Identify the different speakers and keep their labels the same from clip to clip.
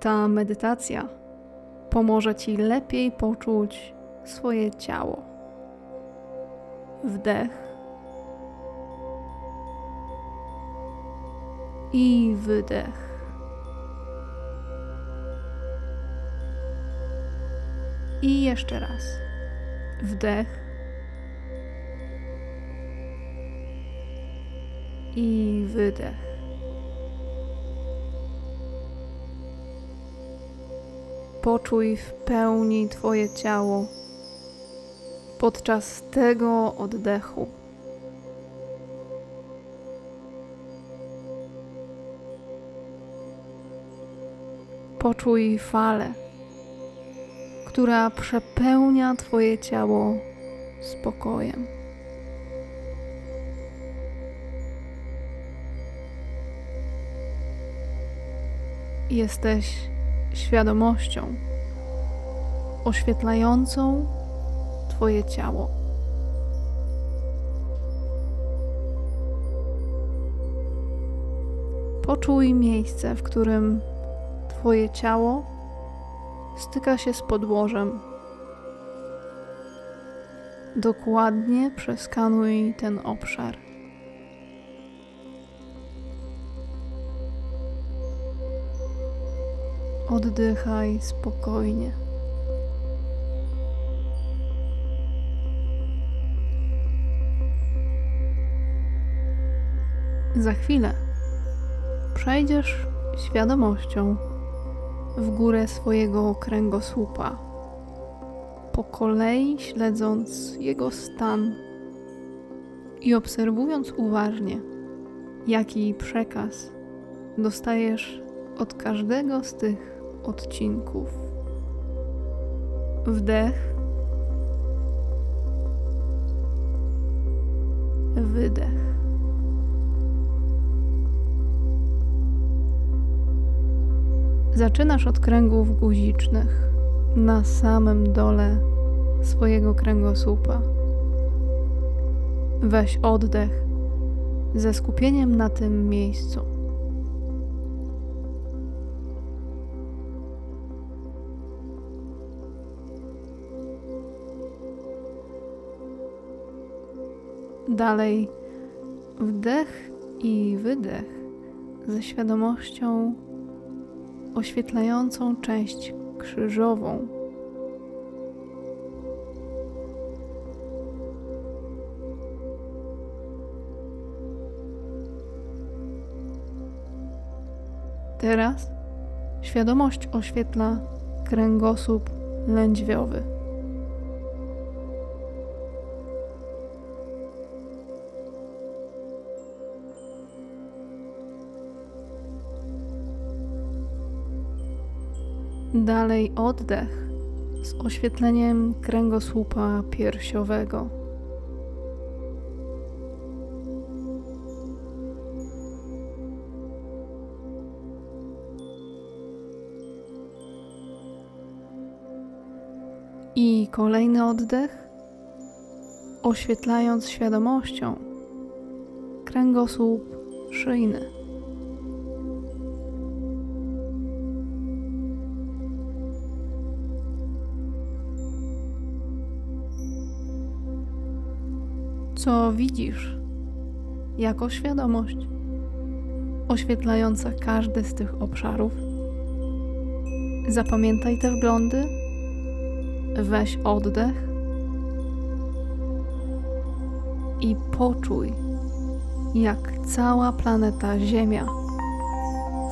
Speaker 1: Ta medytacja pomoże Ci lepiej poczuć swoje ciało. Wdech i wydech. I jeszcze raz. Wdech. I wydech. Poczuj w pełni Twoje ciało podczas tego oddechu. Poczuj falę, która przepełnia Twoje ciało spokojem. Jesteś świadomością oświetlającą Twoje ciało. Poczuj miejsce, w którym Twoje ciało styka się z podłożem. Dokładnie przeskanuj ten obszar. Oddychaj spokojnie. Za chwilę przejdziesz świadomością w górę swojego kręgosłupa, po kolei śledząc jego stan i obserwując uważnie, jaki przekaz dostajesz od każdego z tych odcinków. Wdech, wydech. Zaczynasz od kręgów guzicznych na samym dole swojego kręgosłupa. Weź oddech ze skupieniem na tym miejscu. Dalej wdech i wydech ze świadomością oświetlającą część krzyżową. Teraz świadomość oświetla kręgosłup lędźwiowy. Dalej oddech z oświetleniem kręgosłupa piersiowego. I kolejny oddech, oświetlając świadomością kręgosłup szyjny. Co widzisz, jako świadomość oświetlająca każdy z tych obszarów. Zapamiętaj te wglądy, weź oddech i poczuj, jak cała planeta Ziemia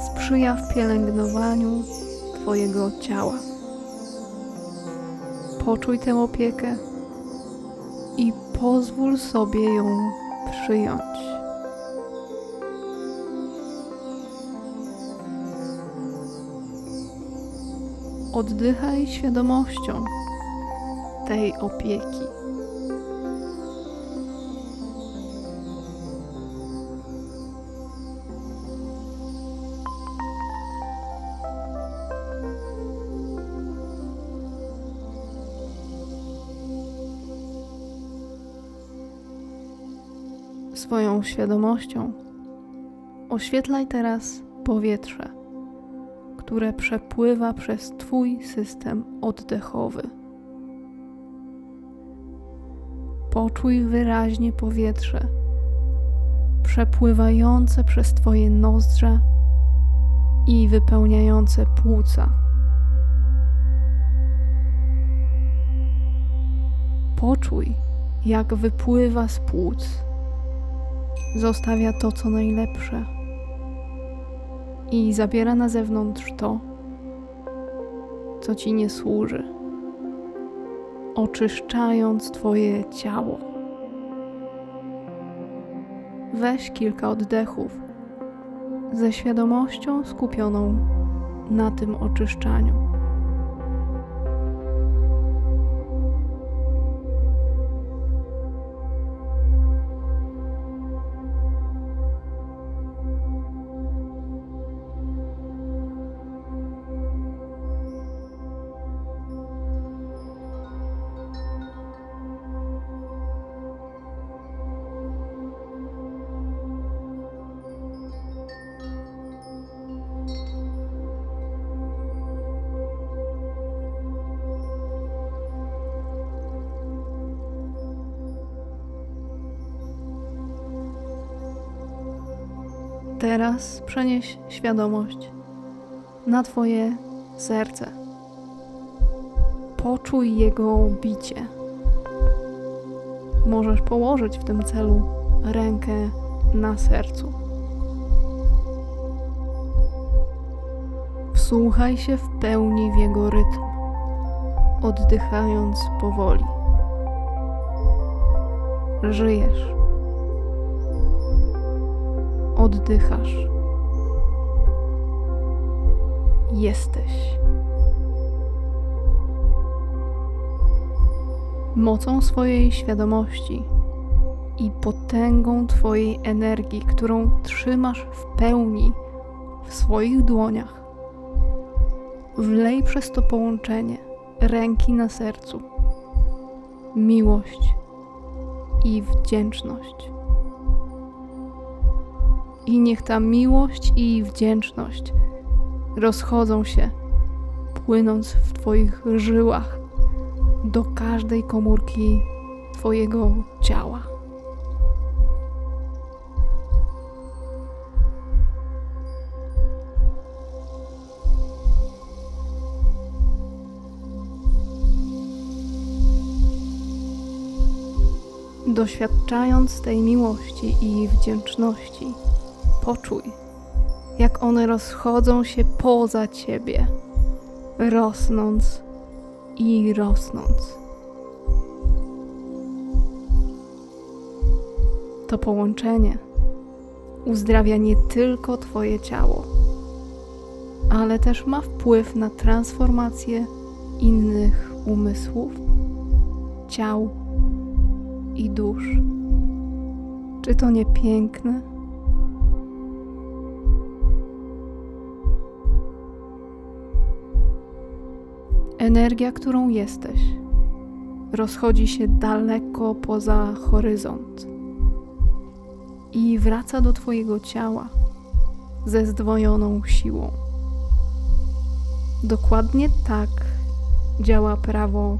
Speaker 1: sprzyja w pielęgnowaniu Twojego ciała. Poczuj tę opiekę i pozwól sobie ją przyjąć. Oddychaj świadomością tej opieki. Swoją świadomością oświetlaj teraz powietrze, które przepływa przez Twój system oddechowy. Poczuj wyraźnie powietrze przepływające przez Twoje nozdrza i wypełniające płuca. Poczuj, jak wypływa z płuc. Zostawia to, co najlepsze i zabiera na zewnątrz to, co ci nie służy, oczyszczając Twoje ciało. Weź kilka oddechów ze świadomością skupioną na tym oczyszczaniu. Teraz przenieś świadomość na Twoje serce. Poczuj jego bicie. Możesz położyć w tym celu rękę na sercu. Wsłuchaj się w pełni w jego rytm, oddychając powoli. Żyjesz oddychasz. Jesteś. Mocą swojej świadomości i potęgą Twojej energii, którą trzymasz w pełni w swoich dłoniach, wlej przez to połączenie ręki na sercu, miłość i wdzięczność. I niech ta miłość i wdzięczność rozchodzą się, płynąc w Twoich żyłach do każdej komórki Twojego ciała. Doświadczając tej miłości i wdzięczności, Poczuj, jak one rozchodzą się poza ciebie, rosnąc i rosnąc. To połączenie uzdrawia nie tylko Twoje ciało, ale też ma wpływ na transformację innych umysłów, ciał i dusz. Czy to nie piękne? Energia, którą jesteś, rozchodzi się daleko poza horyzont i wraca do Twojego ciała ze zdwojoną siłą. Dokładnie tak działa prawo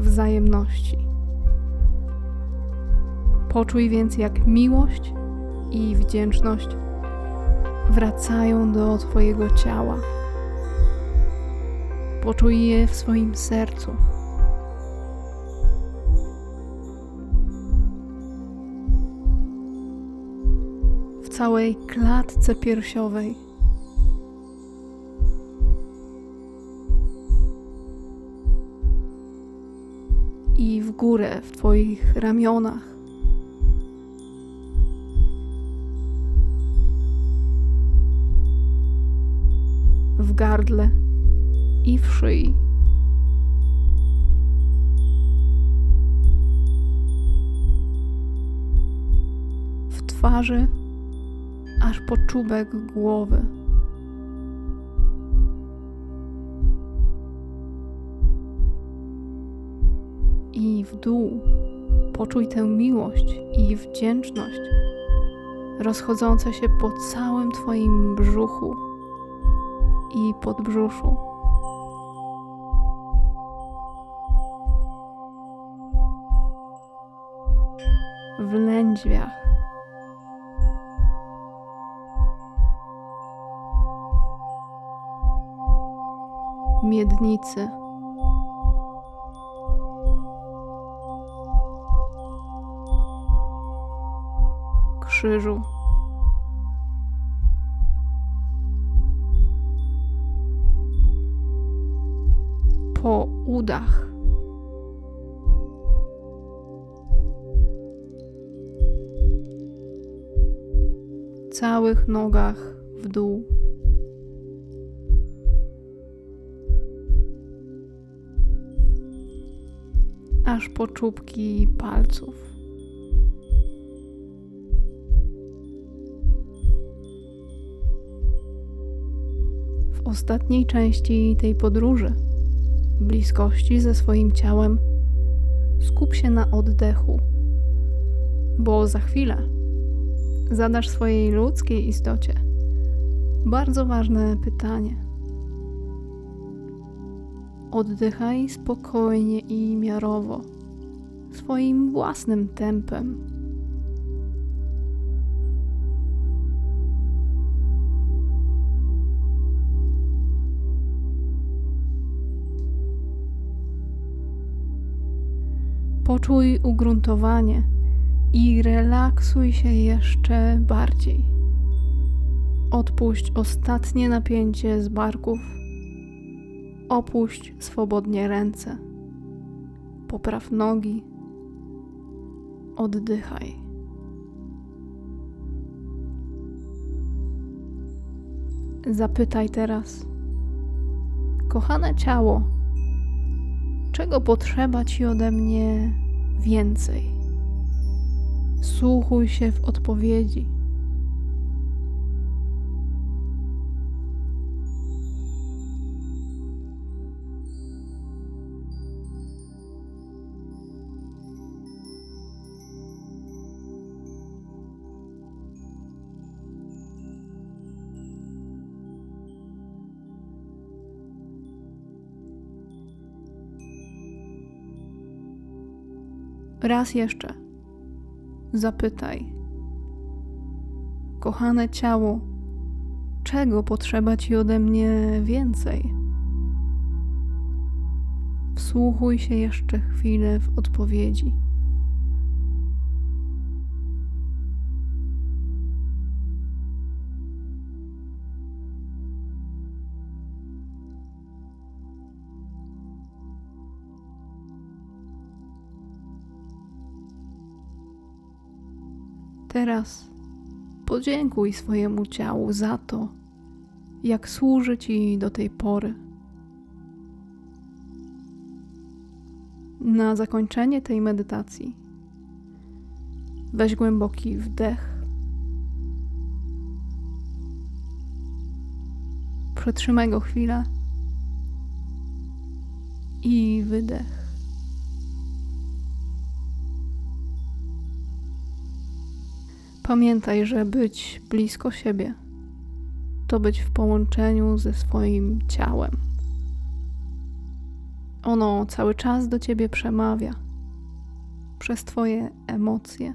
Speaker 1: wzajemności. Poczuj więc, jak miłość i wdzięczność wracają do Twojego ciała Poczuj je w swoim sercu. W całej klatce piersiowej. I w górę w Twoich ramionach. W gardle i w szyi. W twarzy aż po czubek głowy. I w dół poczuj tę miłość i wdzięczność rozchodzące się po całym Twoim brzuchu i podbrzuszu. Lędźwiach. Miednicy. Krzyżu. Po udach. Całych nogach w dół. aż po czubki palców. W ostatniej części tej podróży, bliskości ze swoim ciałem, skup się na oddechu, bo za chwilę zadasz swojej ludzkiej istocie bardzo ważne pytanie. Oddychaj spokojnie i miarowo, swoim własnym tempem. Poczuj ugruntowanie i relaksuj się jeszcze bardziej. Odpuść ostatnie napięcie z barków Opuść swobodnie ręce. Popraw nogi. Oddychaj. Zapytaj teraz, kochane ciało, czego potrzeba ci ode mnie więcej? Słuchuj się w odpowiedzi. Raz jeszcze zapytaj, kochane ciało, czego potrzeba ci ode mnie więcej? Wsłuchuj się jeszcze chwilę w odpowiedzi. Teraz podziękuj swojemu ciału za to, jak służy ci do tej pory. Na zakończenie tej medytacji weź głęboki wdech. Przetrzymaj go chwilę i wydech. Pamiętaj, że być blisko siebie to być w połączeniu ze swoim ciałem. Ono cały czas do ciebie przemawia przez Twoje emocje